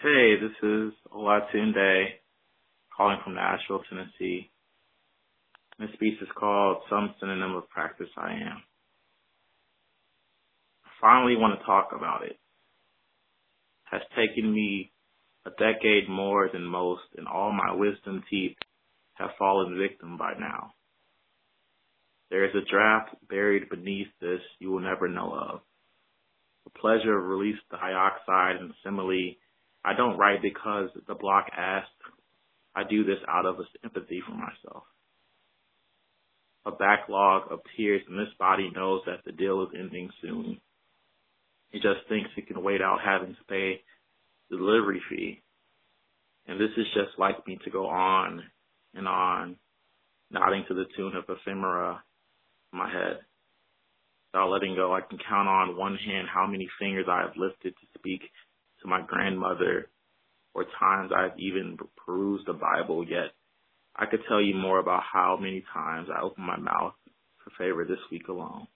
Hey, this is Olatunde calling from Nashville, Tennessee. This piece is called Some Synonym of Practice I Am. I finally want to talk about it. it has taken me a decade more than most, and all my wisdom teeth have fallen victim by now. There is a draft buried beneath this you will never know of. The pleasure of released dioxide and simile. I don't write because the block asked. I do this out of a sympathy for myself. A backlog of tears, and this body knows that the deal is ending soon. It just thinks it can wait out having to pay the delivery fee. And this is just like me to go on and on, nodding to the tune of ephemera in my head. Without letting go, I can count on one hand how many fingers I have lifted to speak to my grandmother or times I've even perused the Bible, yet I could tell you more about how many times I opened my mouth for favor this week alone.